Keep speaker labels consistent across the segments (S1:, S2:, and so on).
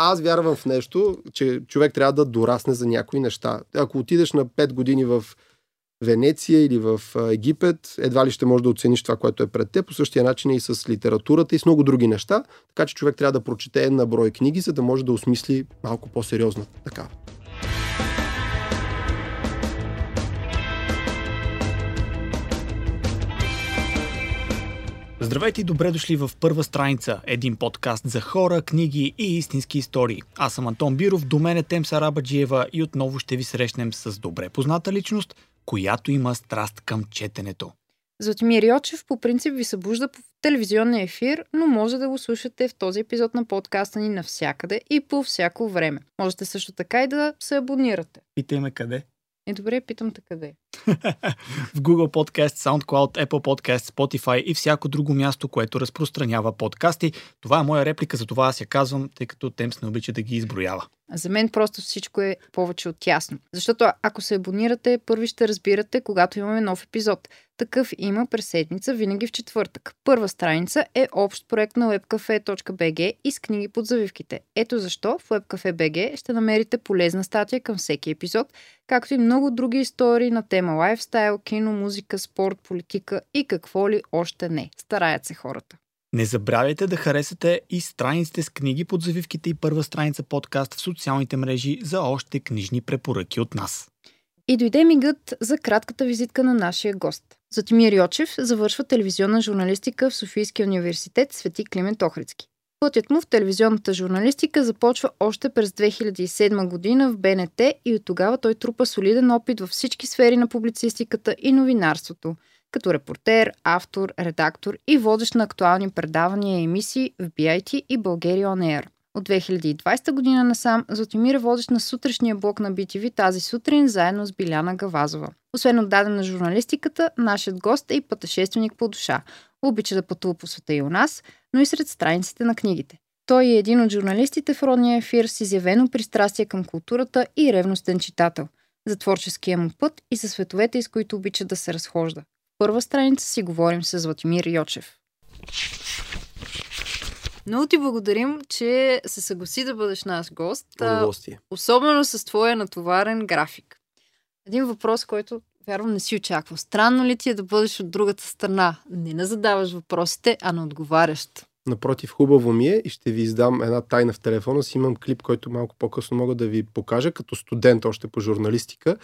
S1: аз вярвам в нещо, че човек трябва да дорасне за някои неща. Ако отидеш на 5 години в Венеция или в Египет, едва ли ще можеш да оцениш това, което е пред теб. По същия начин и с литературата и с много други неща. Така че човек трябва да прочете една брой книги, за да може да осмисли малко по-сериозно. Така.
S2: Здравейте и добре дошли в първа страница. Един подкаст за хора, книги и истински истории. Аз съм Антон Биров, до мен е Темса Рабаджиева и отново ще ви срещнем с добре позната личност, която има страст към четенето.
S3: Златимир Йочев по принцип ви събужда по телевизионния ефир, но може да го слушате в този епизод на подкаста ни навсякъде и по всяко време. Можете също така и да се абонирате.
S2: Питай ме къде.
S3: Е, добре, питам те къде.
S2: в Google Podcast, SoundCloud, Apple Podcast, Spotify и всяко друго място, което разпространява подкасти. Това е моя реплика, за това аз я казвам, тъй като Темс не обича да ги изброява.
S3: За мен просто всичко е повече от ясно. Защото ако се абонирате, първи ще разбирате, когато имаме нов епизод. Такъв има през седмица, винаги в четвъртък. Първа страница е общ проект на webcafe.bg и с книги под завивките. Ето защо в webcafe.bg ще намерите полезна статия към всеки епизод, както и много други истории на тема лайфстайл, кино, музика, спорт, политика и какво ли още не. Стараят се хората.
S2: Не забравяйте да харесате и страниците с книги под завивките и първа страница подкаст в социалните мрежи за още книжни препоръки от нас.
S3: И дойде мигът за кратката визитка на нашия гост. Затимир Йочев завършва телевизионна журналистика в Софийския университет Свети Климент Охридски. Пътят му в телевизионната журналистика започва още през 2007 година в БНТ и от тогава той трупа солиден опит във всички сфери на публицистиката и новинарството – като репортер, автор, редактор и водещ на актуални предавания и емисии в BIT и България On Air. От 2020 година насам Златимир е водещ на сутрешния блок на BTV тази сутрин заедно с Биляна Гавазова. Освен отдаден на журналистиката, нашият гост е и пътешественик по душа. Обича да пътува по света и у нас, но и сред страниците на книгите. Той е един от журналистите в родния ефир с изявено пристрастие към културата и ревностен читател. За творческия му път и за световете, из които обича да се разхожда първа страница си говорим с Владимир Йочев. Много ти благодарим, че се съгласи да бъдеш наш гост.
S1: Удоволствие.
S3: Особено с твоя натоварен график. Един въпрос, който вярвам не си очаквал. Странно ли ти е да бъдеш от другата страна? Не на задаваш въпросите, а на отговарящ.
S1: Напротив, хубаво ми е и ще ви издам една тайна в телефона си. Имам клип, който малко по-късно мога да ви покажа, като студент още по журналистика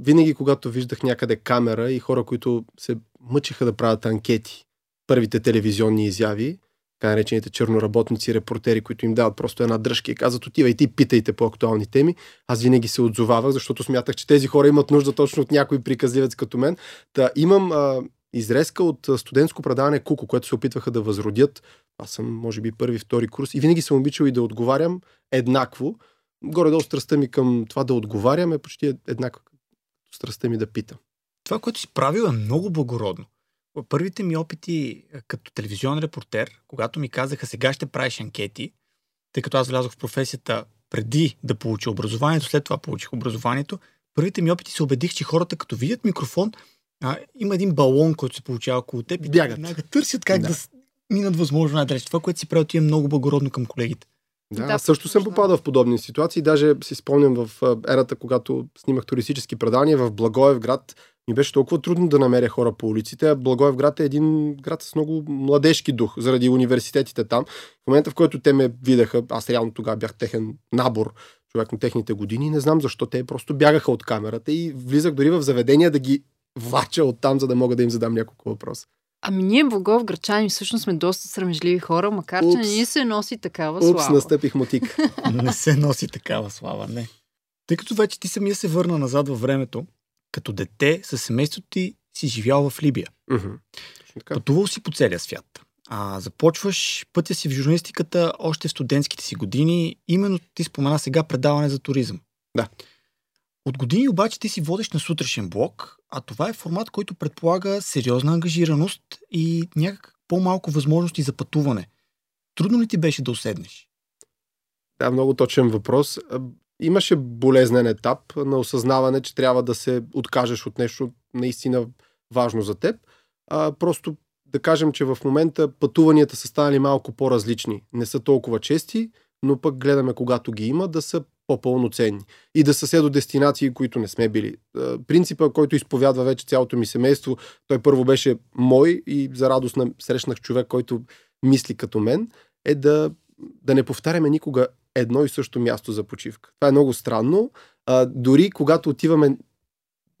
S1: винаги, когато виждах някъде камера и хора, които се мъчиха да правят анкети, първите телевизионни изяви, така наречените черноработници, репортери, които им дават просто една дръжка и казват, отивайте и питайте по актуални теми. Аз винаги се отзовавах, защото смятах, че тези хора имат нужда точно от някой приказливец като мен. Та имам а, изрезка от студентско предаване Куко, което се опитваха да възродят. Аз съм, може би, първи, втори курс и винаги съм обичал и да отговарям еднакво горе-долу страстта ми към това да отговарям е почти еднаква страстта ми да питам.
S2: Това, което си правил е много благородно. Първите ми опити е, като телевизионен репортер, когато ми казаха сега ще правиш анкети, тъй като аз влязох в професията преди да получа образованието, след това получих образованието, първите ми опити се убедих, че хората като видят микрофон, а, има един балон, който се получава около теб и
S1: бягат.
S2: търсят как да, да минат възможно най-далеч. Това, което си правил, ти е много благородно към колегите.
S1: Да, да аз също съм попадал в подобни ситуации. Даже си спомням в ерата, когато снимах туристически предания в Благоев град. Ми беше толкова трудно да намеря хора по улиците. А Благоев град е един град с много младежки дух, заради университетите там. В момента, в който те ме видяха, аз реално тогава бях техен набор, човек на техните години, не знам защо те просто бягаха от камерата и влизах дори в заведения да ги влача от там, за да мога да им задам няколко въпроса.
S3: Ами ние Богов грачани всъщност сме доста срамежливи хора, макар Упс. че не ни се носи такава слава.
S1: Упс, настъпих мотик.
S2: не се носи такава слава, не. Тъй като вече ти самия се върна назад във времето, като дете със семейството ти си живял в Либия.
S1: Uh-huh.
S2: Пътувал си по целия свят. А започваш пътя си в журналистиката още в студентските си години. Именно ти спомена сега предаване за туризъм.
S1: Да.
S2: От години обаче ти си водещ на сутрешен блок, а това е формат, който предполага сериозна ангажираност и някак по-малко възможности за пътуване. Трудно ли ти беше да уседнеш?
S1: Да, много точен въпрос. Имаше болезнен етап на осъзнаване, че трябва да се откажеш от нещо наистина важно за теб. А, просто да кажем, че в момента пътуванията са станали малко по-различни. Не са толкова чести, но пък гледаме когато ги има да са по-пълноценни и да са се до дестинации, които не сме били. Принципа, който изповядва вече цялото ми семейство, той първо беше мой и за радост на срещнах човек, който мисли като мен, е да, да не повтаряме никога едно и също място за почивка. Това е много странно. А, дори когато отиваме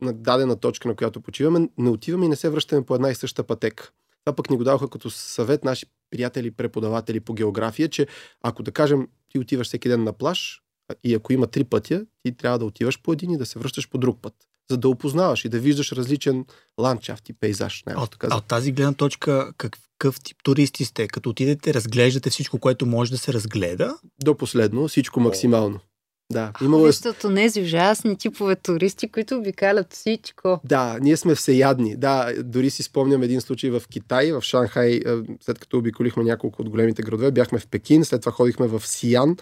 S1: на дадена точка, на която почиваме, не отиваме и не се връщаме по една и съща пътека. Това пък ни го даваха като съвет наши приятели, преподаватели по география, че ако да кажем ти отиваш всеки ден на плаж и ако има три пътя, ти трябва да отиваш по един и да се връщаш по друг път за да опознаваш и да виждаш различен ландшафт и пейзаж.
S2: А от, от тази гледна точка, какъв тип туристи сте? Като отидете, разглеждате всичко, което може да се разгледа?
S1: До последно, всичко максимално. Да,
S3: имало е... Защото не ужасни типове туристи, които обикалят всичко.
S1: Да, ние сме всеядни. Да, дори си спомням един случай в Китай, в Шанхай, след като обиколихме няколко от големите градове, бяхме в Пекин, след това ходихме в Сиян,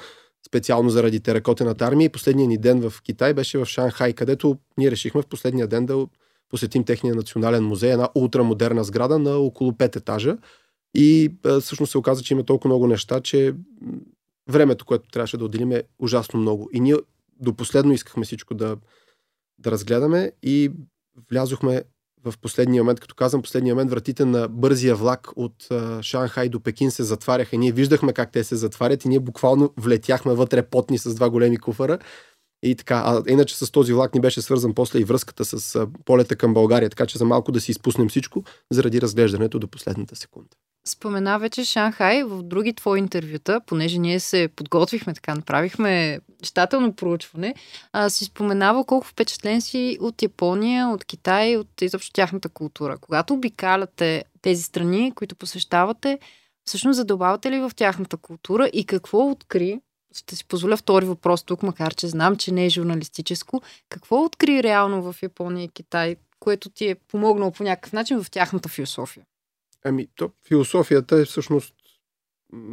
S1: специално заради теракотената армия и последния ни ден в Китай беше в Шанхай, където ние решихме в последния ден да посетим техния национален музей, една ултрамодерна сграда на около 5 етажа. И всъщност се оказа, че има толкова много неща, че времето, което трябваше да отделим е ужасно много. И ние до последно искахме всичко да, да разгледаме и влязохме в последния момент, като казвам последния момент, вратите на бързия влак от а, Шанхай до Пекин се затваряха. Ние виждахме как те се затварят и ние буквално влетяхме вътре потни с два големи куфара. И така, а иначе с този влак ни беше свързан после и връзката с полета към България, така че за малко да си изпуснем всичко, заради разглеждането до последната секунда.
S3: Спомена вече Шанхай в други твои интервюта, понеже ние се подготвихме така, направихме щателно проучване, а, си споменава колко впечатлен си от Япония, от Китай, от изобщо тяхната култура. Когато обикаляте тези страни, които посещавате, всъщност задълбавате ли в тяхната култура и какво откри, ще си позволя втори въпрос тук, макар че знам, че не е журналистическо, какво откри реално в Япония и Китай, което ти е помогнало по някакъв начин в тяхната философия?
S1: Ами, то, философията е всъщност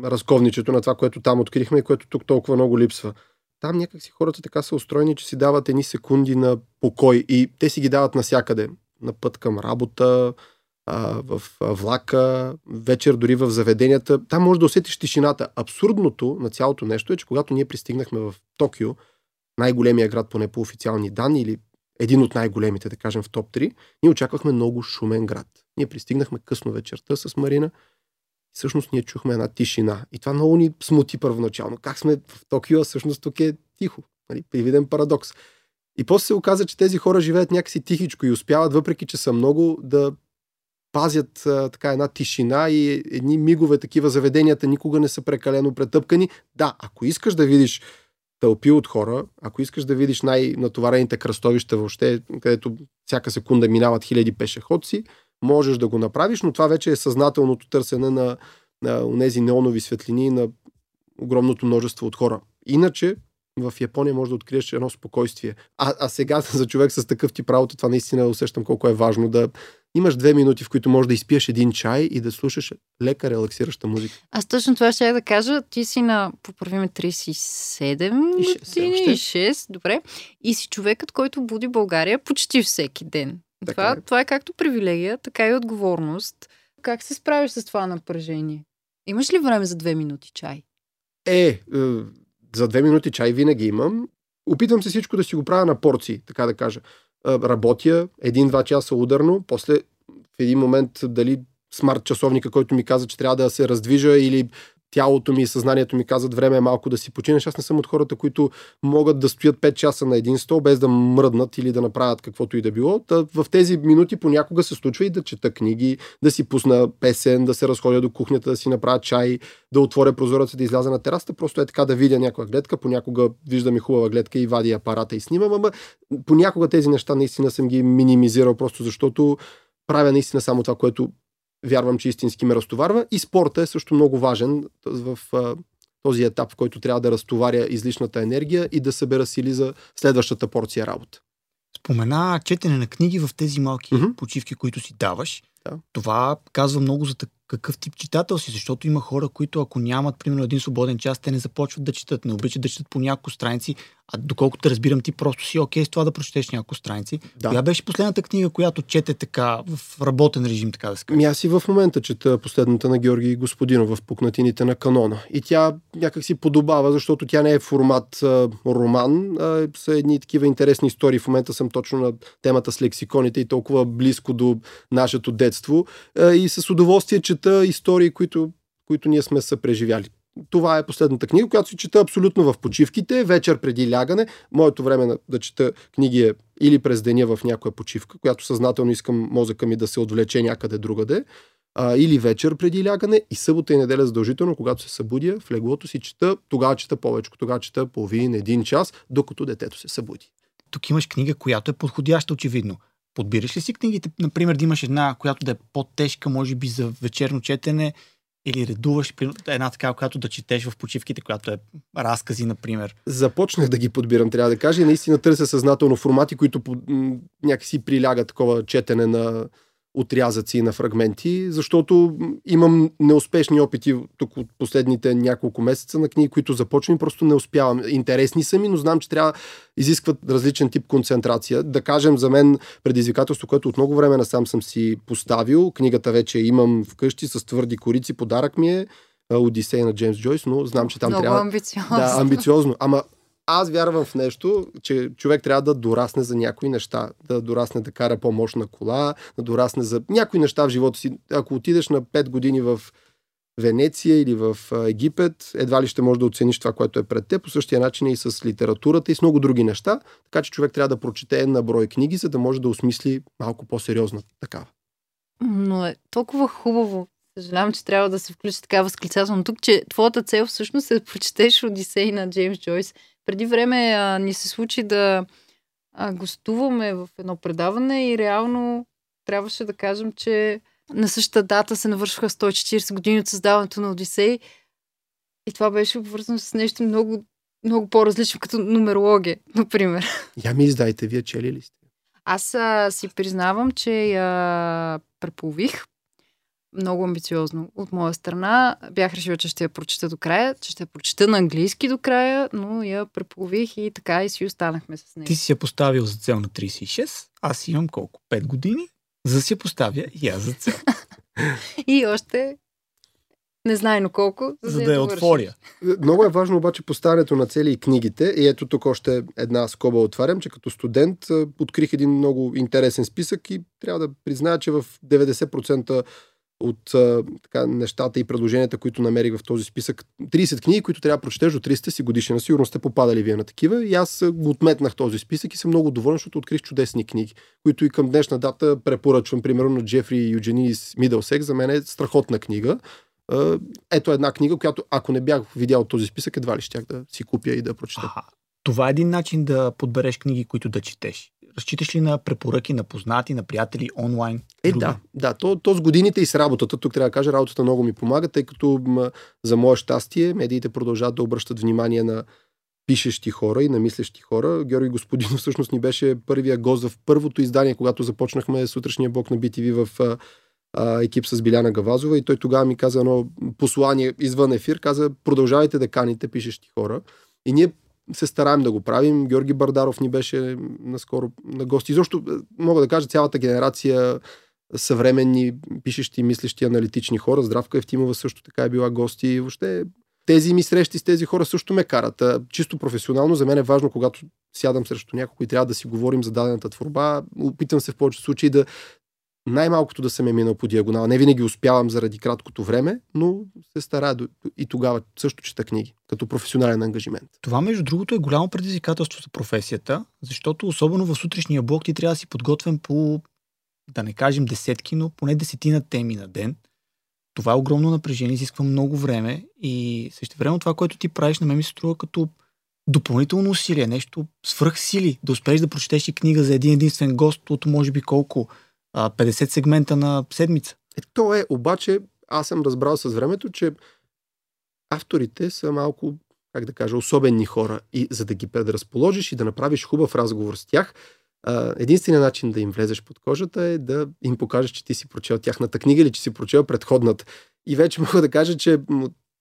S1: разковничето на това, което там открихме и което тук толкова много липсва. Там някакси хората така са устроени, че си дават едни секунди на покой и те си ги дават насякъде. На път към работа, а, в влака, вечер дори в заведенията. Там може да усетиш тишината. Абсурдното на цялото нещо е, че когато ние пристигнахме в Токио, най-големия град поне по официални данни или един от най-големите, да кажем в топ 3, ние очаквахме много шумен град. Ние пристигнахме късно вечерта с Марина. И всъщност ние чухме една тишина. И това много ни смути първоначално. Как сме в Токио, а всъщност тук е тихо. Нали? Привиден парадокс. И после се оказа, че тези хора живеят някакси тихичко и успяват, въпреки че са много, да пазят а, така една тишина и едни мигове такива заведенията никога не са прекалено претъпкани. Да, ако искаш да видиш тълпи от хора, ако искаш да видиш най-натоварените кръстовища въобще, където всяка секунда минават хиляди пешеходци, можеш да го направиш, но това вече е съзнателното търсене на, на тези неонови светлини на огромното множество от хора. Иначе в Япония може да откриеш едно спокойствие. А, а сега за човек с такъв тип работа, това наистина усещам колко е важно да имаш две минути, в които можеш да изпиеш един чай и да слушаш лека, релаксираща музика.
S3: Аз точно това ще да кажа. Ти си на, поправиме, 37 и 6, години, и 6, добре. И си човекът, който буди България почти всеки ден. Това е. това е както привилегия, така и отговорност. Как се справиш с това напрежение? Имаш ли време за две минути чай?
S1: Е, е за две минути чай винаги имам. Опитвам се всичко да си го правя на порции, така да кажа. Работя един-два часа ударно, после в един момент дали смарт часовника, който ми каза, че трябва да се раздвижа или тялото ми и съзнанието ми казват време е малко да си починеш. Аз не съм от хората, които могат да стоят 5 часа на един стол, без да мръднат или да направят каквото и да било. Та в тези минути понякога се случва и да чета книги, да си пусна песен, да се разходя до кухнята, да си направя чай, да отворя прозореца, да изляза на терасата. Просто е така да видя някоя гледка. Понякога виждам и хубава гледка и вади апарата и снимам. Ама понякога тези неща наистина съм ги минимизирал, просто защото правя наистина само това, което вярвам, че истински ме разтоварва. И спорта е също много важен в този етап, в който трябва да разтоваря излишната енергия и да събера сили за следващата порция работа.
S2: Спомена четене на книги в тези малки mm-hmm. почивки, които си даваш. Да. Това казва много за какъв тип читател си, защото има хора, които ако нямат, примерно, един свободен час, те не започват да четат, не обичат да четат по няколко страници, А доколкото разбирам, ти просто си окей с това да прочетеш няколко страници.
S1: Да.
S2: Коя беше последната книга, която чете така в работен режим, така да се каже?
S1: Ми аз и в момента чета последната на Георги Господинов в пукнатините на канона. И тя някак си подобава, защото тя не е формат а, роман, а са едни такива интересни истории. В момента съм точно на темата с лексиконите и толкова близко до нашето детство. А, и с удоволствие чета истории, които, които ние сме съпреживяли. Това е последната книга, която си чета абсолютно в почивките, вечер преди лягане. Моето време на- да чета книги е или през деня в някоя почивка, която съзнателно искам мозъка ми да се отвлече някъде другаде, а, или вечер преди лягане и събота и неделя задължително, когато се събудя в леглото си чета, тогава чета повече, тогава чета половин, един час, докато детето се събуди.
S2: Тук имаш книга, която е подходяща очевидно. Подбираш ли си книгите, например, да имаш една, която да е по-тежка, може би за вечерно четене, или редуваш една такава, която да четеш в почивките, която е разкази, например.
S1: Започнах да ги подбирам, трябва да кажа, и наистина търся съзнателно формати, които по- някакси прилягат такова четене на отрязъци на фрагменти, защото имам неуспешни опити тук от последните няколко месеца на книги, които започвам и просто не успявам. Интересни са ми, но знам, че трябва изискват различен тип концентрация. Да кажем, за мен предизвикателство, което от много време насам съм си поставил, книгата вече имам вкъщи с твърди корици, подарък ми е Одисей на Джеймс Джойс, но знам, че там
S3: Много
S1: трябва...
S3: амбициозно.
S1: Да, амбициозно. Ама аз вярвам в нещо, че човек трябва да дорасне за някои неща. Да дорасне да кара по-мощна кола, да дорасне за някои неща в живота си. Ако отидеш на 5 години в Венеция или в Египет, едва ли ще можеш да оцениш това, което е пред теб. По същия начин е и с литературата и с много други неща. Така че човек трябва да прочете една брой книги, за да може да осмисли малко по-сериозна такава.
S3: Но е толкова хубаво. Съжалявам, че трябва да се включи така възклицателно тук, че твоята цел всъщност е да прочетеш Одисей на Джеймс Джойс. Преди време а, ни се случи да а, гостуваме в едно предаване и реално трябваше да кажем, че на същата дата се навършваха 140 години от създаването на Одисей. И това беше обвързано с нещо много, много по-различно, като нумерология, например.
S1: Я ми издайте, вие чели ли сте?
S3: Аз а, си признавам, че я преполових много амбициозно от моя страна. Бях решила, че ще я прочета до края, че ще я прочета на английски до края, но я преполових и така и си останахме с нея.
S2: Ти си я поставил за цел на 36, аз имам колко? 5 години, за да си я поставя и аз за цел.
S3: И още незнайно колко, за,
S2: за да я
S3: довърша.
S2: отворя.
S1: Много е важно обаче поставянето на цели и книгите. И ето тук още една скоба отварям, че като студент открих един много интересен списък и трябва да призная, че в 90% от а, така, нещата и предложенията, които намерих в този списък, 30 книги, които трябва да прочетеш до 300 си годишна. Сигурно сте попадали вие на такива. И аз а, го отметнах този списък и съм много доволен, защото открих чудесни книги, които и към днешна дата препоръчвам. Примерно на Джефри Юдженис Мидълсек. За мен е страхотна книга. А, ето една книга, която ако не бях видял този списък, едва ли щях да си купя и да прочета.
S2: Аха. Това е един начин да подбереш книги, които да четеш. Разчиташ ли на препоръки на познати, на приятели, онлайн?
S1: Е,
S2: други?
S1: да, да. То, то с годините и с работата. Тук трябва да кажа, работата много ми помага, тъй като м, за мое щастие медиите продължават да обръщат внимание на пишещи хора и на мислещи хора. Георги Господинов всъщност ни беше първия гост в първото издание, когато започнахме сутрешния блок на BTV в а, а, екип с Биляна Гавазова и той тогава ми каза едно послание извън ефир, каза продължавайте да каните пишещи хора. И ние се стараем да го правим. Георги Бардаров ни беше наскоро на гости. Изобщо е, мога да кажа цялата генерация съвременни, пишещи, мислещи, аналитични хора. Здравка Евтимова също така е била гости. И въобще тези ми срещи с тези хора също ме карат. Чисто професионално за мен е важно, когато сядам срещу някого и трябва да си говорим за дадената творба, опитам се в повечето случаи да най-малкото да съм е минал по диагонала. Не винаги успявам заради краткото време, но се старая до- и тогава също чета книги, като професионален ангажимент.
S2: Това, между другото, е голямо предизвикателство за професията, защото особено в сутрешния блок ти трябва да си подготвен по, да не кажем десетки, но поне десетина теми на ден. Това е огромно напрежение, изисква много време и също време това, което ти правиш, на мен ми се струва като допълнително усилие, нещо свръхсили, да успееш да прочетеш и книга за един единствен гост от може би колко, а, 50 сегмента на седмица.
S1: Е, то е, обаче, аз съм разбрал с времето, че авторите са малко, как да кажа, особени хора. И за да ги предразположиш и да направиш хубав разговор с тях, единственият начин да им влезеш под кожата е да им покажеш, че ти си прочел тяхната книга или че си прочел предходната. И вече мога да кажа, че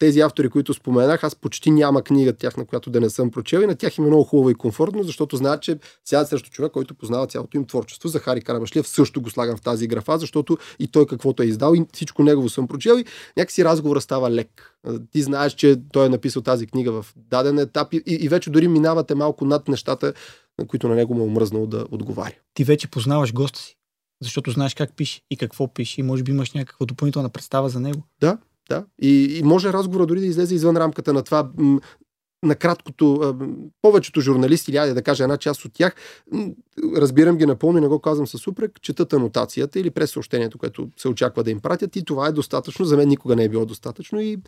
S1: тези автори, които споменах, аз почти няма книга тях, на която да не съм прочел и на тях им е много хубаво и комфортно, защото знаят, че сядат срещу човек, който познава цялото им творчество. Захари Карабашлиев също го слагам в тази графа, защото и той каквото е издал и всичко негово съм прочел и някакси разговора става лек. Ти знаеш, че той е написал тази книга в даден етап и, и вече дори минавате малко над нещата, на които на него му е омръзнало да отговаря.
S2: Ти вече познаваш госта си, защото знаеш как пише и какво пише и може би имаш някаква допълнителна представа за него.
S1: Да, да. И, и може разговора дори да излезе извън рамката на това на краткото, повечето журналисти, или да кажа една част от тях, разбирам ги напълно и не го казвам със упрек, четат анотацията или през съобщението, което се очаква да им пратят и това е достатъчно. За мен никога не е било достатъчно и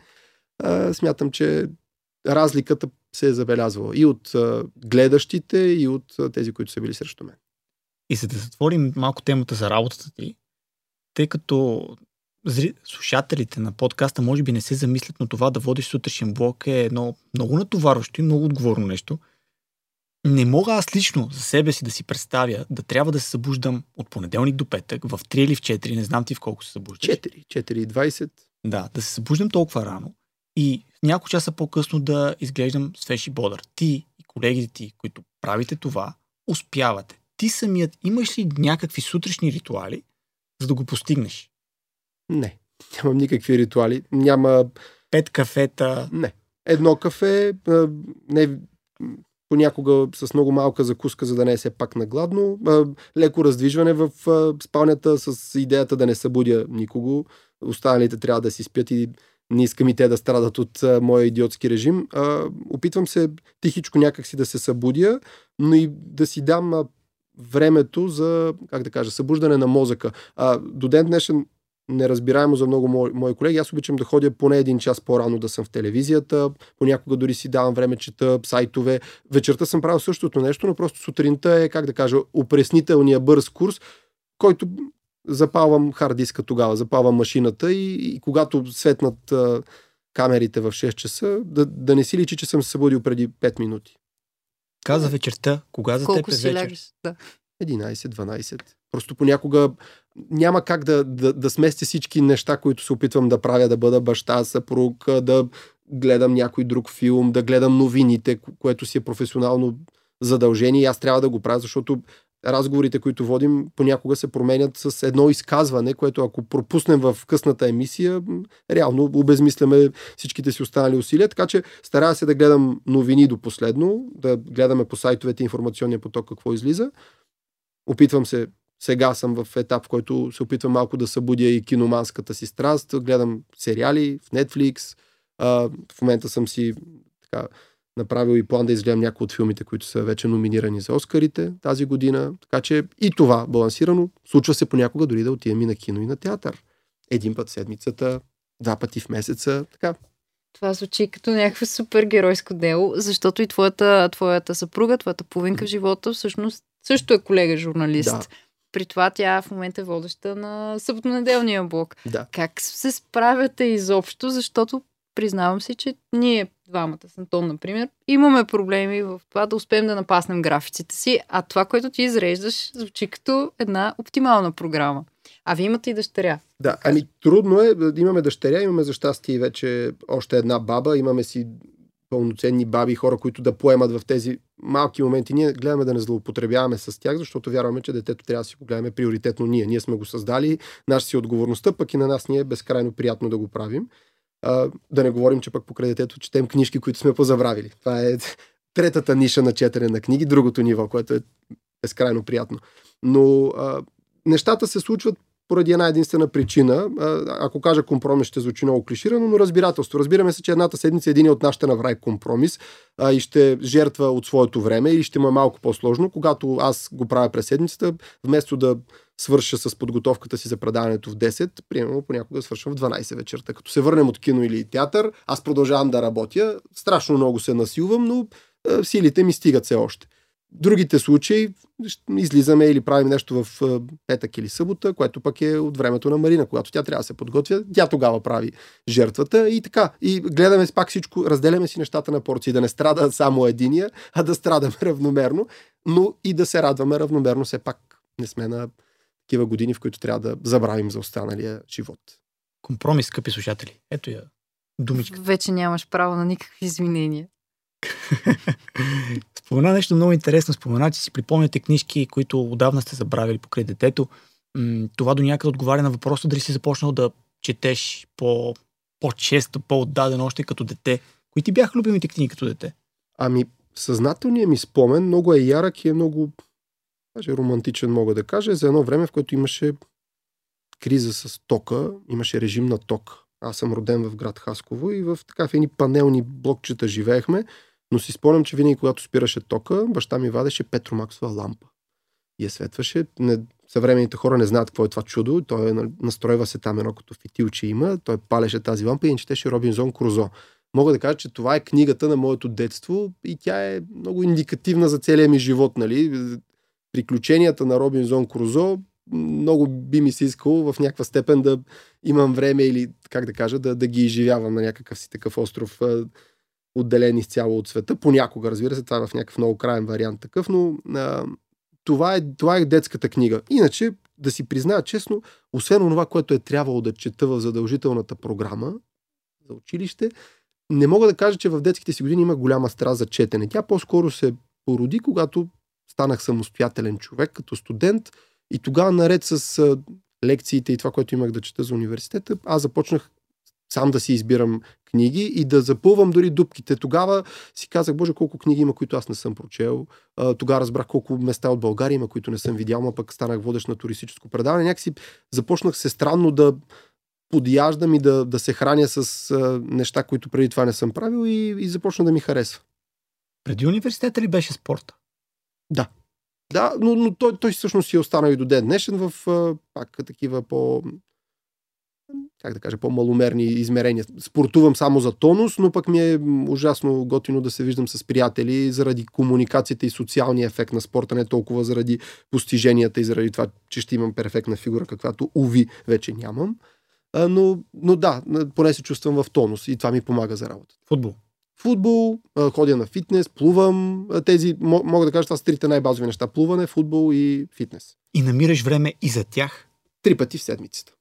S1: а, смятам, че разликата се е забелязвала и от а, гледащите, и от а, тези, които са били срещу мен.
S2: И за да затворим малко темата за работата ти, тъй като. Слушателите на подкаста може би не се замислят, но това да водиш сутрешен блок е едно много натоварващо и много отговорно нещо. Не мога аз лично за себе си да си представя да трябва да се събуждам от понеделник до петък в 3 или в 4, не знам ти в колко се събуждаш.
S1: 4, 4 и 20.
S2: Да, да се събуждам толкова рано и няколко часа по-късно да изглеждам свеж и бодър. Ти и колегите ти, които правите това, успявате. Ти самият имаш ли някакви сутрешни ритуали, за да го постигнеш?
S1: Не. Нямам никакви ритуали. Няма...
S2: Пет кафета.
S1: Не. Едно кафе, не, понякога с много малка закуска, за да не е все пак нагладно. Леко раздвижване в спалнята с идеята да не събудя никого. Останалите трябва да си спят и не искам и те да страдат от моя идиотски режим. опитвам се тихичко някакси да се събудя, но и да си дам времето за, как да кажа, събуждане на мозъка. до ден днешен неразбираемо за много мои, мои колеги. Аз обичам да ходя поне един час по-рано да съм в телевизията, понякога дори си давам време, чета сайтове. Вечерта съм правил същото нещо, но просто сутринта е, как да кажа, упреснителния бърз курс, който запалвам хард диска тогава, запалвам машината и, и когато светнат а, камерите в 6 часа, да, да не си личи, че съм се събудил преди 5 минути.
S2: Каза вечерта. Кога за
S3: Колко
S2: теб е вечер?
S3: лягаш? Да.
S1: 11-12. Просто понякога няма как да, да, да смести всички неща, които се опитвам да правя, да бъда баща, съпруг, да гледам някой друг филм, да гледам новините, което си е професионално задължение и аз трябва да го правя, защото разговорите, които водим, понякога се променят с едно изказване, което ако пропуснем в късната емисия, реално обезмисляме всичките си останали усилия. Така че старая се да гледам новини до последно, да гледаме по сайтовете информационния поток какво излиза. Опитвам се сега съм в етап, в който се опитвам малко да събудя и киноманската си страст. Гледам сериали в Netflix. А, в момента съм си така, направил и план да изгледам някои от филмите, които са вече номинирани за Оскарите тази година. Така че и това балансирано. Случва се понякога дори да отидем и на кино и на театър. Един път седмицата, два пъти в месеца. Така.
S3: Това звучи като някакво супер геройско дело, защото и твоята, твоята съпруга, твоята половинка в живота всъщност също е колега журналист.
S1: Да.
S3: При това тя в момента е водеща на съботно-неделния блок.
S1: Да.
S3: Как се справяте изобщо, защото признавам си, че ние двамата с Антон, например, имаме проблеми в това да успеем да напаснем графиците си, а това, което ти изреждаш, звучи като една оптимална програма. А вие имате и дъщеря.
S1: Да, ами трудно е да имаме дъщеря, имаме за щастие вече още една баба, имаме си пълноценни баби, хора, които да поемат в тези малки моменти. Ние гледаме да не злоупотребяваме с тях, защото вярваме, че детето трябва да си го гледаме приоритетно ние. Ние сме го създали, наша си отговорността, пък и на нас ни е безкрайно приятно да го правим. А, да не говорим, че пък покрай детето четем книжки, които сме позабравили. Това е третата ниша на четене на книги, другото ниво, което е безкрайно приятно. Но а, нещата се случват поради една единствена причина. Ако кажа компромис, ще звучи много клиширано, но разбирателство. Разбираме се, че едната седмица един от нас ще направи компромис а, и ще жертва от своето време или ще му е малко по-сложно. Когато аз го правя през седмицата, вместо да свърша с подготовката си за предаването в 10, примерно понякога свършвам в 12 вечерта. Като се върнем от кино или театър, аз продължавам да работя. Страшно много се насилвам, но силите ми стигат все още. Другите случаи излизаме или правим нещо в петък или събота, което пък е от времето на Марина, когато тя трябва да се подготвя. Тя тогава прави жертвата и така. И гледаме пак всичко, разделяме си нещата на порции, да не страда само единия, а да страдаме равномерно, но и да се радваме равномерно. Все пак не сме на такива години, в които трябва да забравим за останалия живот.
S2: Компромис, скъпи слушатели. Ето я думичка.
S3: вече нямаш право на никакви извинения.
S2: Спомена нещо много интересно. Спомена, че си припомняте книжки, които отдавна сте забравили покрай детето. Това до някъде отговаря на въпроса дали си започнал да четеш по, по-често, по-отдадено още като дете. Кои ти бяха любимите книги като дете?
S1: Ами, съзнателният ми спомен много е ярък и е много даже романтичен, мога да кажа, за едно време, в което имаше криза с тока, имаше режим на ток. Аз съм роден в град Хасково и в така едни панелни блокчета живеехме, но си спомням, че винаги когато спираше тока, баща ми вадеше Петромаксова лампа. И я светваше. Не, съвременните хора не знаят какво е това чудо. Той е, на- настройва се там едно като фитилче има. Той палеше тази лампа и ни четеше Робинзон Крузо. Мога да кажа, че това е книгата на моето детство и тя е много индикативна за целия ми живот. Нали? Приключенията на Робинзон Крузо много би ми се искало в някаква степен да имам време или, как да кажа, да, да ги изживявам на някакъв си такъв остров, отделен изцяло от света. Понякога, разбира се, това е в някакъв много крайен вариант такъв, но а, това, е, това е детската книга. Иначе, да си призная честно, освен това, което е трябвало да чета в задължителната програма за училище, не мога да кажа, че в детските си години има голяма страст за четене. Тя по-скоро се породи, когато станах самостоятелен човек като студент и тогава наред с лекциите и това, което имах да чета за университета, аз започнах сам да си избирам книги и да запълвам дори дупките. Тогава си казах, боже, колко книги има, които аз не съм прочел. А, Тогава разбрах колко места от България има, които не съм видял, но пък станах водещ на туристическо предаване. Някакси започнах се странно да подяждам и да, да се храня с а, неща, които преди това не съм правил и, и започна да ми харесва.
S2: Преди университета ли беше спорта?
S1: Да, но, но той, той всъщност си е останал и до ден днешен в а, пак такива по как да кажа, по-маломерни измерения. Спортувам само за тонус, но пък ми е ужасно готино да се виждам с приятели заради комуникацията и социалния ефект на спорта, не толкова заради постиженията и заради това, че ще имам перфектна фигура, каквато уви вече нямам. А, но, но да, поне се чувствам в тонус и това ми помага за работа.
S2: Футбол.
S1: Футбол, ходя на фитнес, плувам. Тези, мо- мога да кажа, това са трите най-базови неща. Плуване, футбол и фитнес.
S2: И намираш време и за тях.
S1: Три пъти в седмицата.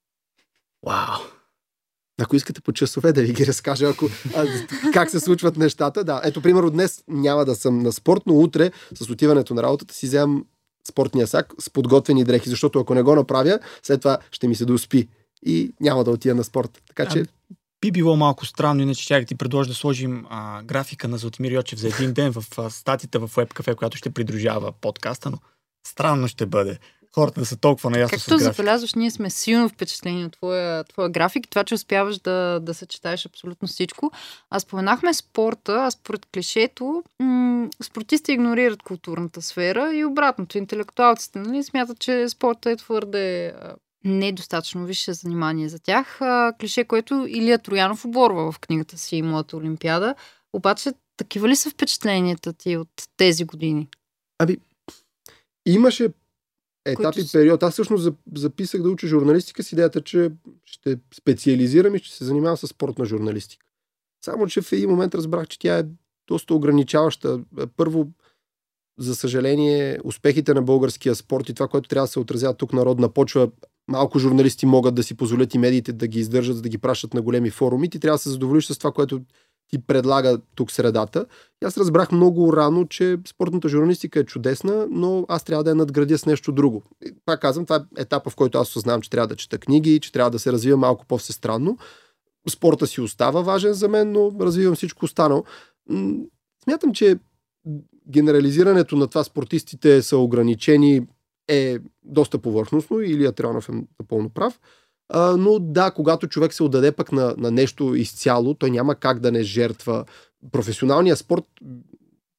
S2: Вау!
S1: Ако искате по часове да ви ги разкажа, ако, а, как се случват нещата, да. Ето, примерно, днес няма да съм на спорт, но утре с отиването на работата си вземам спортния сак с подготвени дрехи, защото ако не го направя, след това ще ми се доспи и няма да отида на спорт. Така че,
S2: Би било малко странно, иначе ще ти предложа да сложим а, графика на Златимир Йочев за един ден в а, статията в Webcafe, която ще придружава подкаста, но странно ще бъде. Хората да са толкова наясно с
S3: Както
S2: графика.
S3: забелязваш, ние сме силно впечатлени от твоя, твоя график и това, че успяваш да, да съчетаеш абсолютно всичко. А споменахме спорта, а според клишето, м- спортисти игнорират културната сфера и обратното. Интелектуалците нали, смятат, че спорта е твърде недостатъчно висше занимание за тях. А, клише, което Илия Троянов оборва в книгата си Моята Олимпиада. Обаче, такива ли са впечатленията ти от тези години?
S1: ами, имаше етапи,
S3: Които с-
S1: период. Аз всъщност зап- записах да уча журналистика с идеята, че ще специализирам и ще се занимавам с спортна журналистика. Само, че в един момент разбрах, че тя е доста ограничаваща. Първо, за съжаление, успехите на българския спорт и това, което трябва да се отразява тук народна почва, малко журналисти могат да си позволят и медиите да ги издържат, да ги пращат на големи форуми. Ти трябва да се задоволиш с това, което ти предлага тук средата. И аз разбрах много рано, че спортната журналистика е чудесна, но аз трябва да я надградя с нещо друго. И пак казвам, това е етапа, в който аз осъзнавам, че трябва да чета книги, че трябва да се развива малко по-всестранно. Спорта си остава важен за мен, но развивам всичко останало. Смятам, че генерализирането на това спортистите са ограничени е доста повърхностно. Илия Трионов е напълно прав. А, но да, когато човек се отдаде пък на, на нещо изцяло, той няма как да не жертва. Професионалният спорт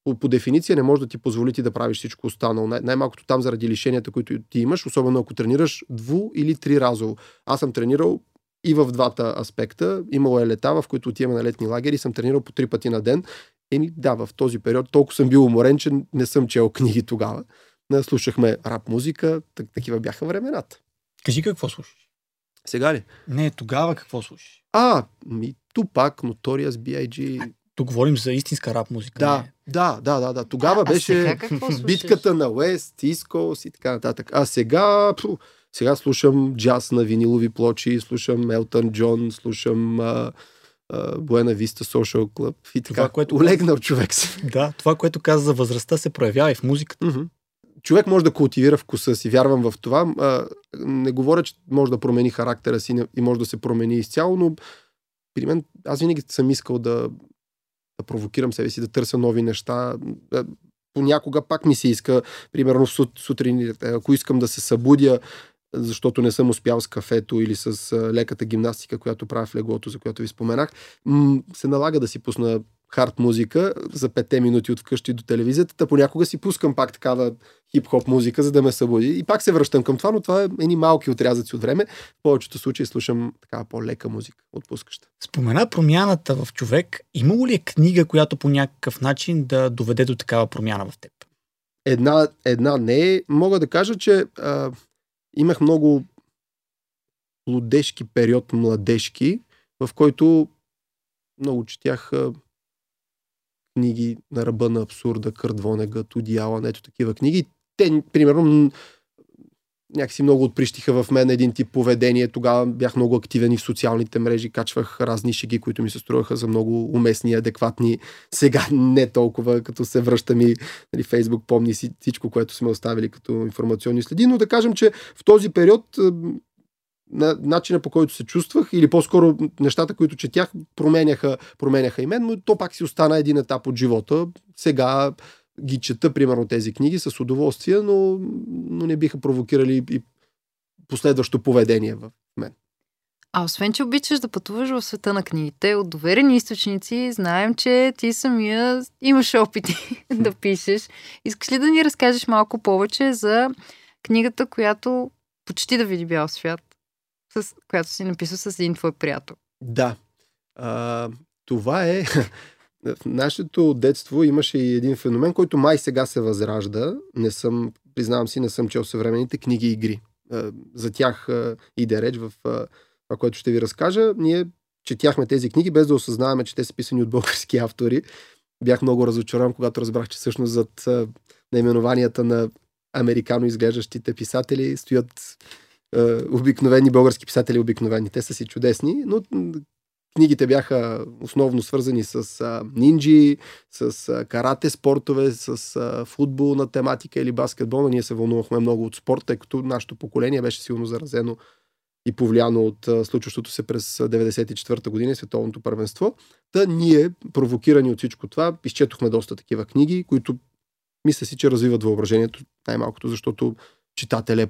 S1: по, по дефиниция не може да ти позволи ти да правиш всичко останало. Най- най-малкото там заради лишенията, които ти имаш, особено ако тренираш дву или три разово. Аз съм тренирал и в двата аспекта. Имало е лета, в които отиваме на летни лагери съм тренирал по три пъти на ден. Еми, да, в този период толкова съм бил уморен, че не съм чел книги тогава. Слушахме рап музика, так, такива бяха времената.
S2: Кажи какво слушаш.
S1: Сега ли?
S2: Не, тогава какво слушаш?
S1: А, ми, Тупак, Notorious B.I.G.
S2: Тук говорим за истинска рап музика.
S1: Да,
S2: не.
S1: да, да, да, да. Тогава
S3: а,
S1: беше
S3: А
S1: битката на Уест, East Coast и така нататък. А сега, пу, сега слушам джаз на винилови плочи, слушам Елтън Джон, слушам а, Буена Виста, Social Club и така.
S2: Това, което-
S1: Олегнал човек си.
S2: Да, това, което каза за възрастта, се проявява и в музиката.
S1: Мгм. Човек може да култивира вкуса си, вярвам в това. А, не говоря, че може да промени характера си и може да се промени изцяло, но при мен аз винаги съм искал да, да провокирам себе си, да търся нови неща. Понякога пак ми се иска, примерно сут- сутрин, ако искам да се събудя, защото не съм успял с кафето или с леката гимнастика, която правя в леглото, за която ви споменах, се налага да си пусна хард музика за 5 минути от вкъщи до телевизията, та понякога си пускам пак такава хип-хоп музика, за да ме събуди. И пак се връщам към това, но това е едни малки отрязъци от време. В повечето случаи слушам такава по-лека музика, отпускаща.
S2: Спомена промяната в човек. Имало ли е книга, която по някакъв начин да доведе до такава промяна в теб?
S1: Една, една не е. Мога да кажа, че а, имах много лудешки период, младежки, в който много четях книги на ръба на абсурда, Кърт Вонегът, Уди Алън, ето такива книги. Те, примерно, някакси много отприщиха в мен един тип поведение. Тогава бях много активен и в социалните мрежи, качвах разни шеги, които ми се струваха за много уместни адекватни. Сега не толкова, като се връщам и нали, Фейсбук помни си всичко, което сме оставили като информационни следи, но да кажем, че в този период на начина по който се чувствах или по-скоро нещата, които четях, променяха, променяха и мен, но то пак си остана един етап от живота. Сега ги чета, примерно, тези книги с удоволствие, но, но не биха провокирали и последващо поведение в мен.
S3: А освен, че обичаш да пътуваш в света на книгите, от доверени източници, знаем, че ти самия имаш опити да пишеш. Искаш ли да ни разкажеш малко повече за книгата, която почти да види бял свят, с която си написал с един твой приятел?
S1: Да. А, това е. В нашето детство имаше и един феномен, който май сега се възражда. Не съм, признавам си, не съм чел съвременните книги и игри. За тях иде реч в това, което ще ви разкажа. Ние четяхме тези книги, без да осъзнаваме, че те са писани от български автори. Бях много разочарован, когато разбрах, че всъщност зад наименованията на американо изглеждащите писатели стоят обикновени български писатели, обикновени. Те са си чудесни, но книгите бяха основно свързани с а, нинджи, с а, карате спортове, с а, футболна тематика или баскетбол. Но ние се вълнувахме много от спорт, тъй като нашето поколение беше силно заразено и повлияно от а, случващото се през а, 94-та година световното първенство. Та ние, провокирани от всичко това, изчетохме доста такива книги, които мисля си, че развиват въображението най-малкото, защото читател е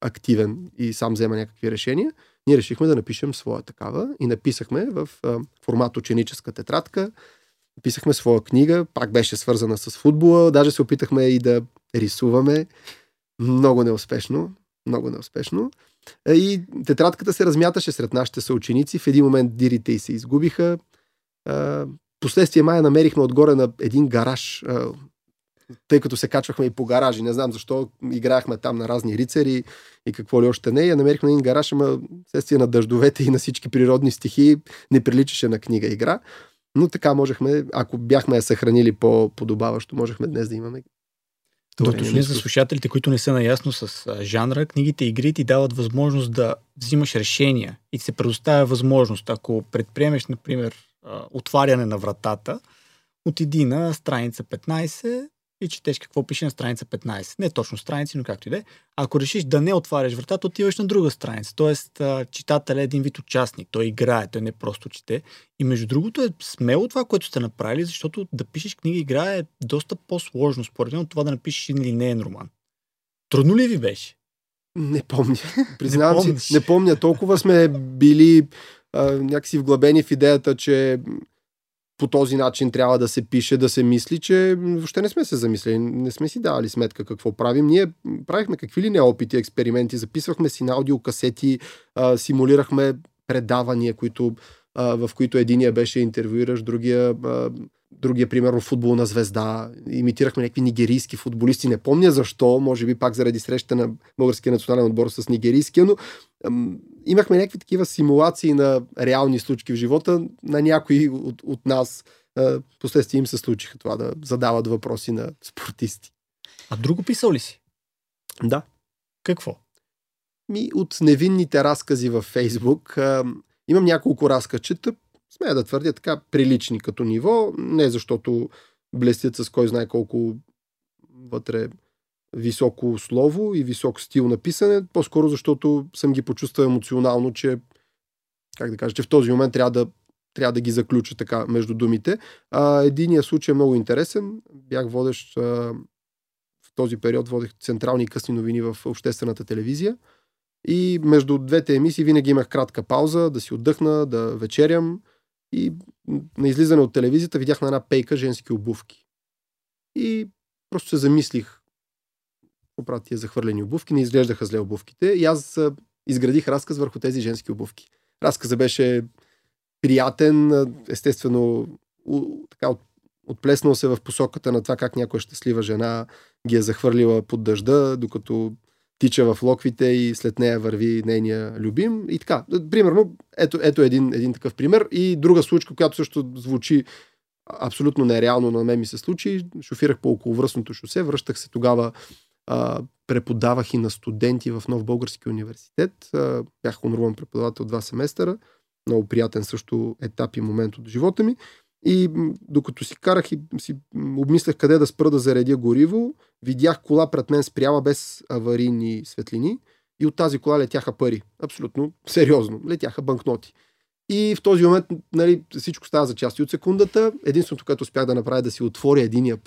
S1: по-активен и сам взема някакви решения. Ние решихме да напишем своя такава и написахме в формат ученическа тетрадка. Написахме своя книга, пак беше свързана с футбола, даже се опитахме и да рисуваме. Много неуспешно, много неуспешно. И тетрадката се размяташе сред нашите съученици. В един момент дирите й се изгубиха. Последствие мая намерихме отгоре на един гараж, тъй като се качвахме и по гаражи. Не знам защо играехме там на разни рицари и какво ли още не. Я намерихме един гараж, ама следствие на дъждовете и на всички природни стихии не приличаше на книга игра. Но така можехме, ако бяхме я съхранили по-подобаващо, можехме днес да имаме.
S2: Уточня за слушателите, които не са наясно с жанра, книгите и игри ти дават възможност да взимаш решения и ти се предоставя възможност. Ако предприемеш, например, отваряне на вратата, отиди на страница 15 и четеш какво пише на страница 15. Не точно страници, но както и да е. Ако решиш да не отваряш вратата, отиваш на друга страница. Тоест, а, читателят е един вид участник. Той играе, той не просто чете. И между другото е смело това, което сте направили, защото да пишеш книга игра е доста по-сложно, според мен, от това да напишеш един линейен роман. Трудно ли ви беше?
S1: Не помня. Признавам си, не помня. Толкова сме били а, някакси вглъбени в идеята, че по този начин трябва да се пише, да се мисли, че въобще не сме се замислили, не сме си давали сметка какво правим. Ние правихме какви ли не опити, експерименти, записвахме си на аудиокасети, симулирахме предавания, които, в които единия беше интервюираш, другия, другия примерно футболна звезда. Имитирахме някакви нигерийски футболисти. Не помня защо, може би пак заради среща на българския национален отбор с нигерийския, но имахме някакви такива симулации на реални случки в живота на някои от, от нас. А, Последствие им се случиха това да задават въпроси на спортисти.
S2: А друго писал ли си?
S1: Да.
S2: Какво?
S1: Ми от невинните разкази във Фейсбук. А, имам няколко разказчета. смея да твърдя така, прилични като ниво, не защото блестят с кой знае колко вътре високо слово и висок стил на писане, по-скоро защото съм ги почувствал емоционално, че как да кажа, че в този момент трябва да, трябва да ги заключа така между думите. А, единият случай е много интересен. Бях водещ а, в този период, водех централни късни новини в обществената телевизия. И между двете емисии винаги имах кратка пауза, да си отдъхна, да вечерям. И на излизане от телевизията видях на една пейка женски обувки. И просто се замислих какво тия захвърлени обувки. Не изглеждаха зле обувките. И аз изградих разказ върху тези женски обувки. Разказа беше приятен, естествено, така от, отплеснал се в посоката на това как някоя щастлива жена ги е захвърлила под дъжда, докато тича в локвите и след нея върви нейния любим. И така. Примерно, ето, ето един, един такъв пример. И друга случка, която също звучи абсолютно нереално на мен ми се случи. Шофирах по околовръстното шосе, връщах се тогава а, преподавах и на студенти в Нов Български университет. А, бях хоноруван преподавател два семестъра. Много приятен също етап и момент от живота ми. И докато си карах и си обмислях къде да спра да заредя гориво, видях кола пред мен спряла без аварийни светлини и от тази кола летяха пари. Абсолютно сериозно. Летяха банкноти. И в този момент нали, всичко става за части от секундата. Единственото, което успях да направя е да си отворя единия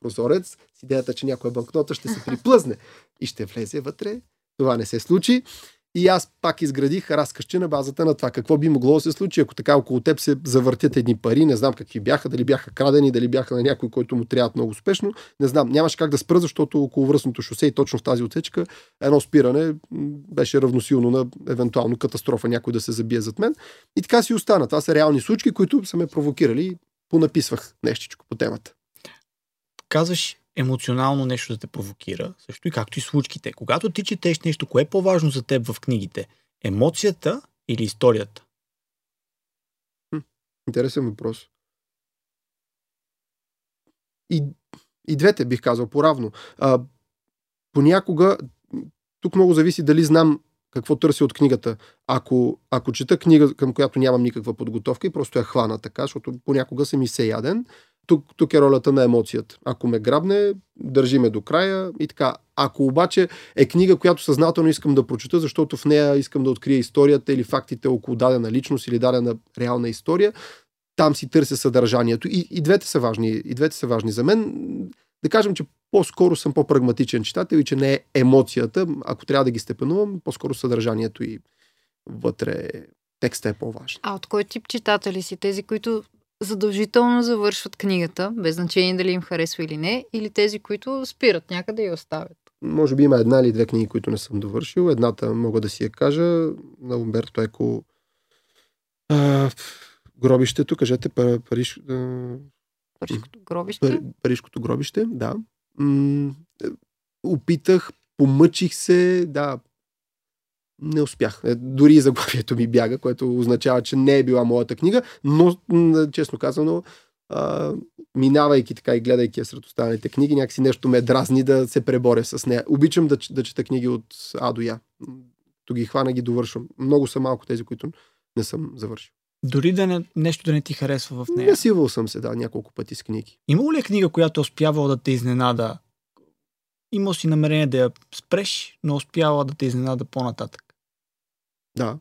S1: прозорец с идеята, че някоя банкнота ще се приплъзне и ще влезе вътре. Това не се случи. И аз пак изградих разкъща на базата на това какво би могло да се случи, ако така около теб се завъртят едни пари, не знам какви бяха, дали бяха крадени, дали бяха на някой, който му трябва много успешно. Не знам, нямаше как да спра, защото около връзното шосе и точно в тази отсечка едно спиране беше равносилно на евентуално катастрофа, някой да се забие зад мен. И така си остана. Това са реални случки, които са ме провокирали и понаписвах нещичко по темата.
S2: Казваш, емоционално нещо да те провокира, също и както и случките. Когато ти четеш нещо, кое е по-важно за теб в книгите? Емоцията или историята?
S1: Интересен въпрос. И, и двете бих казал поравно. А, понякога, тук много зависи дали знам какво търся от книгата. Ако, ако чета книга, към която нямам никаква подготовка и просто я хвана така, защото понякога съм и се яден, тук, тук е ролята на емоцията. Ако ме грабне, държиме до края и така. Ако обаче е книга, която съзнателно искам да прочета, защото в нея искам да открия историята или фактите около дадена личност или дадена реална история, там си търся съдържанието. И, и двете са важни. И двете са важни за мен. Да кажем, че по-скоро съм по-прагматичен читател и че не е емоцията. Ако трябва да ги степенувам, по-скоро съдържанието и вътре текста е по-важен.
S3: А от кой тип читатели си? Тези, които задължително завършват книгата, без значение дали им харесва или не, или тези, които спират някъде и оставят?
S1: Може би има една или две книги, които не съм довършил. Едната мога да си я кажа на Умберто Еко а, Гробището, кажете Париж...
S3: Парижкото гробище?
S1: Парижкото гробище, да. М- опитах, помъчих се, да, не успях. Е, дори и заглавието ми бяга, което означава, че не е била моята книга, но, честно казано, а, минавайки така и гледайки я сред останалите книги, някакси нещо ме дразни да се преборя с нея. Обичам да, да чета книги от А до Я. То ги хвана, ги довършвам. Много са малко тези, които не съм завършил.
S2: Дори да не, нещо да не ти харесва в нея.
S1: Насилвал съм се, да, няколко пъти с книги.
S2: Има ли е книга, която е успявала да те изненада? Имал си намерение да я спреш, но успяла да те изненада по-нататък.
S1: Да.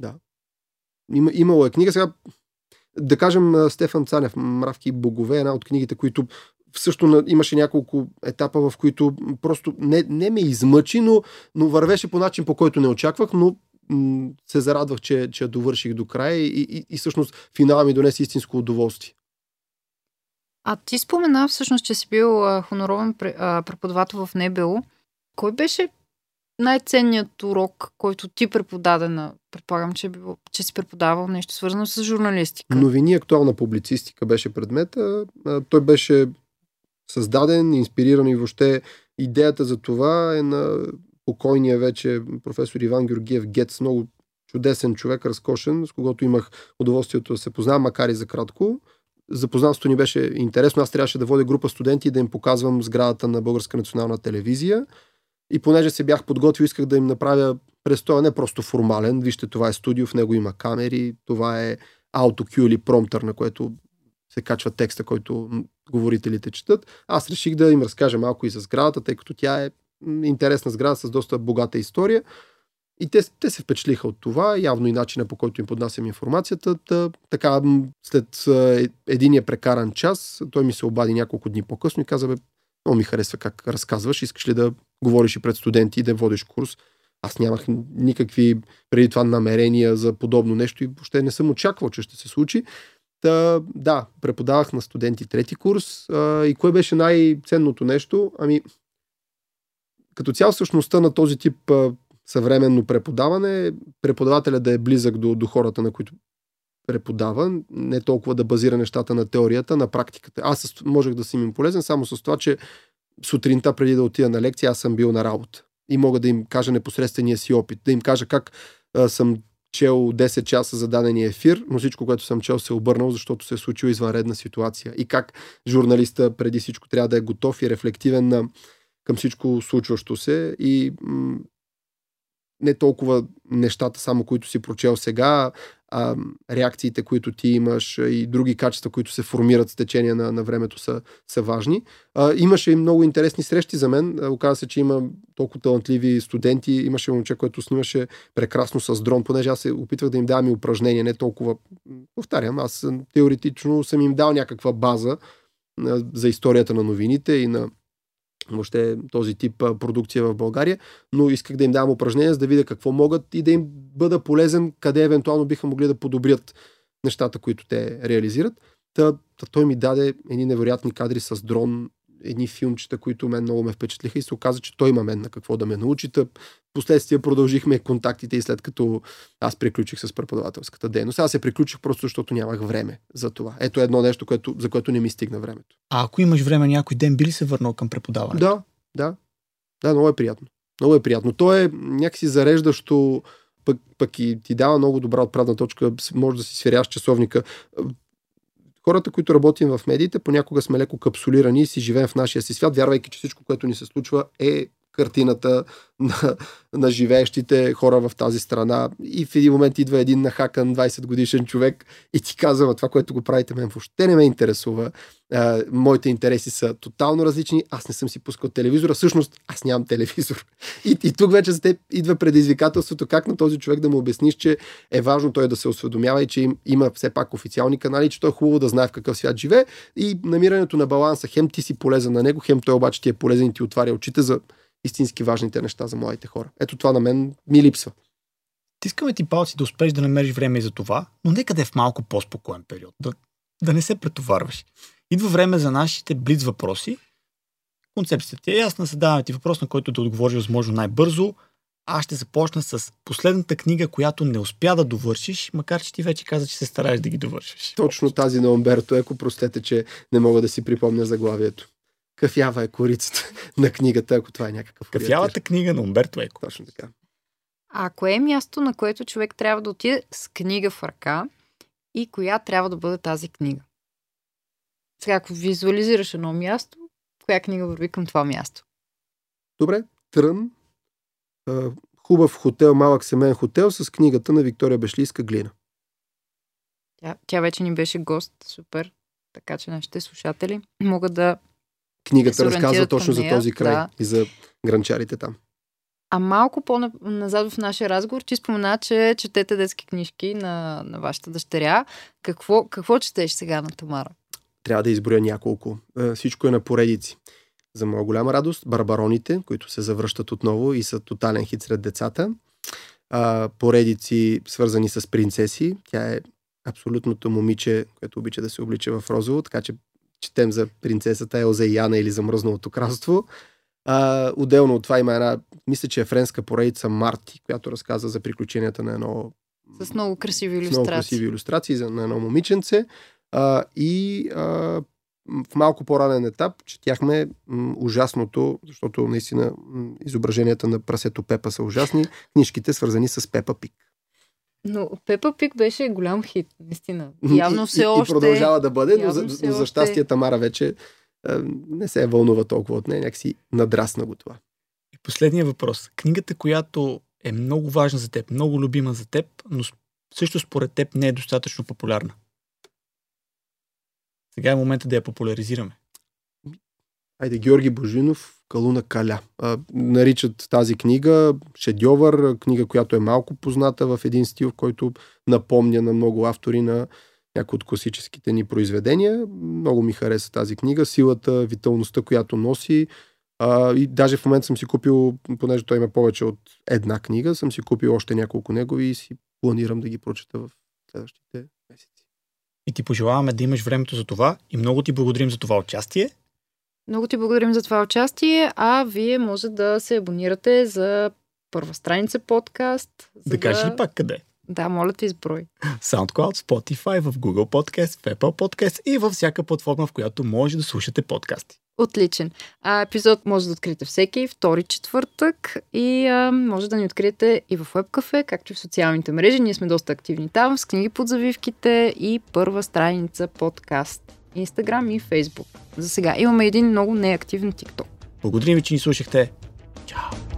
S1: Да. Има, имало е книга. Сега, да кажем, Стефан Цанев, Мравки и богове, една от книгите, които също имаше няколко етапа, в които просто не, не ме измъчи, но, но вървеше по начин, по който не очаквах, но се зарадвах, че, че довърших до края и, и, и всъщност финала ми донесе истинско удоволствие.
S3: А ти спомена всъщност, че си бил а, хонорован преподавател в Небело. Кой беше най-ценният урок, който ти преподаде на... Предполагам, че, било, че си преподавал нещо свързано с журналистика.
S1: Новини актуална публицистика беше предмета. Той беше създаден, инспириран и въобще идеята за това е на покойния вече професор Иван Георгиев Гец, много чудесен човек, разкошен, с когото имах удоволствието да се познавам, макар и за кратко. Запознанството ни беше интересно. Аз трябваше да водя група студенти и да им показвам сградата на Българска национална телевизия. И понеже се бях подготвил, исках да им направя престоя не просто формален. Вижте, това е студио, в него има камери, това е AutoQ или промптър, на което се качва текста, който говорителите четат. Аз реших да им разкажа малко и за сградата, тъй като тя е интересна сграда с доста богата история. И те, те се впечатлиха от това, явно и начина по който им поднасям информацията. Та, така, след е, единия прекаран час, той ми се обади няколко дни по-късно и каза, бе, много ми харесва как разказваш, искаш ли да говориш и пред студенти и да водиш курс. Аз нямах никакви преди това намерения за подобно нещо и въобще не съм очаквал, че ще се случи. Та, да, преподавах на студенти трети курс а, и кое беше най-ценното нещо? Ами, като цяло същността на този тип а, съвременно преподаване, преподавателя да е близък до, до хората, на които преподава, не толкова да базира нещата на теорията, на практиката. Аз можех да съм им полезен само с това, че сутринта преди да отида на лекция, аз съм бил на работа. И мога да им кажа непосредствения си опит, да им кажа как а, съм чел 10 часа за дадения ефир, но всичко, което съм чел, се е обърнал, защото се е случила извънредна ситуация. И как журналиста преди всичко трябва да е готов и рефлективен на, към всичко случващо се и м- не толкова нещата само, които си прочел сега, а, реакциите, които ти имаш и други качества, които се формират с течение на, на времето са, са важни. А, имаше и много интересни срещи за мен. Оказа се, че има толкова талантливи студенти. Имаше момче, който снимаше прекрасно с дрон, понеже аз се опитвах да им давам и упражнения, не толкова. Повтарям, аз теоретично съм им дал някаква база за историята на новините и на въобще този тип продукция в България, но исках да им дам упражнения, за да видя какво могат и да им бъда полезен, къде евентуално биха могли да подобрят нещата, които те реализират. Та, та той ми даде едни невероятни кадри с дрон едни филмчета, които мен много ме впечатлиха и се оказа, че той има мен на какво да ме научи. Та, последствие продължихме контактите и след като аз приключих с преподавателската дейност. Аз се приключих просто защото нямах време за това. Ето едно нещо, което, за което не ми стигна времето.
S2: А ако имаш време някой ден, би ли се върнал към преподаване?
S1: Да, да. Да, много е приятно. Много е приятно. То е някакси зареждащо, пък, пък и ти дава много добра отправна точка. Може да си сверяш часовника хората, които работим в медиите, понякога сме леко капсулирани и си живеем в нашия си свят, вярвайки, че всичко, което ни се случва е картината на, на живеещите хора в тази страна. И в един момент идва един нахакан 20 годишен човек и ти казва, това, което го правите, мен въобще не ме интересува. А, моите интереси са тотално различни. Аз не съм си пускал телевизора. Всъщност, аз нямам телевизор. И, и тук вече за теб идва предизвикателството как на този човек да му обясниш, че е важно той да се осведомява и че им, има все пак официални канали, че той е хубаво да знае в какъв свят живее. И намирането на баланса, хем ти си полезен на него, хем той обаче ти е полезен и ти отваря очите за истински важните неща за младите хора. Ето това на мен ми липсва.
S2: Тискаме ти палци да успееш да намериш време и за това, но нека да е в малко по-спокоен период. Да, да не се претоварваш. Идва време за нашите близ въпроси. Концепцията е ясна, задаваме ти въпрос, на който да отговориш възможно най-бързо. Аз ще започна с последната книга, която не успя да довършиш, макар че ти вече каза, че се стараеш да ги довършиш.
S1: Точно тази на Умберто Еко, простете, че не мога да си припомня заглавието. Кафява е корицата на книгата, ако това е някакъв
S2: Кафявата книга на Умберто Еко.
S1: Точно така.
S3: А кое е място, на което човек трябва да отиде с книга в ръка и коя трябва да бъде тази книга? Сега, ако визуализираш едно място, коя книга върви към това място?
S1: Добре, Трън, хубав хотел, малък семейен хотел с книгата на Виктория Бешлийска Глина.
S3: Тя, тя вече ни беше гост, супер. Така че нашите слушатели могат да
S1: книгата разказва точно за този край да. и за гранчарите там.
S3: А малко по-назад в нашия разговор ти спомена, че четете детски книжки на, на вашата дъщеря. Какво, какво четеш сега на Тамара?
S1: Трябва да изброя няколко. Е, всичко е на поредици. За моя голяма радост, Барбароните, които се завръщат отново и са тотален хит сред децата. Поредици, свързани с принцеси. Тя е абсолютното момиче, което обича да се облича в розово, така че четем за принцесата Елза и Яна или за мръзналото кралство. А, отделно от това има една, мисля, че е френска поредица Марти, която разказва за приключенията на едно...
S3: С много красиви иллюстрации.
S1: С много красиви иллюстрации за, на едно момиченце. А, и а, в малко по-ранен етап четяхме м, ужасното, защото наистина м, изображенията на прасето Пепа са ужасни, книжките свързани с Пепа Пик.
S3: Но Пепа Пик беше голям хит, наистина. Явно все
S1: и,
S3: още...
S1: И продължава да бъде, но за, но за щастие Тамара вече е, не се е вълнува толкова от нея, някакси надрасна го това.
S2: И последния въпрос. Книгата, която е много важна за теб, много любима за теб, но също според теб не е достатъчно популярна? Сега е момента да я популяризираме.
S1: Айде, Георги Божинов, Калуна Каля. А, наричат тази книга шедьовър, книга, която е малко позната в един стил, в който напомня на много автори на някои от класическите ни произведения. Много ми хареса тази книга, силата, виталността, която носи. А, и даже в момента съм си купил, понеже той има повече от една книга, съм си купил още няколко негови и си планирам да ги прочета в следващите месеци.
S2: И ти пожелаваме да имаш времето за това и много ти благодарим за това участие.
S3: Много ти благодарим за това участие, а вие може да се абонирате за първа страница подкаст.
S2: Да, да кажеш ли пак къде?
S3: Да, моля те изброй.
S2: SoundCloud, Spotify, в Google Podcast, в Apple Podcast и във всяка платформа, в която може да слушате подкасти.
S3: Отличен. А, епизод може да откриете всеки втори четвъртък и а, може да ни откриете и в WebCafe, както и в социалните мрежи. Ние сме доста активни там, с книги под завивките и първа страница подкаст. Instagram и Facebook. За сега имаме един много неактивен TikTok.
S2: Благодарим ви, че ни слушахте. Чао!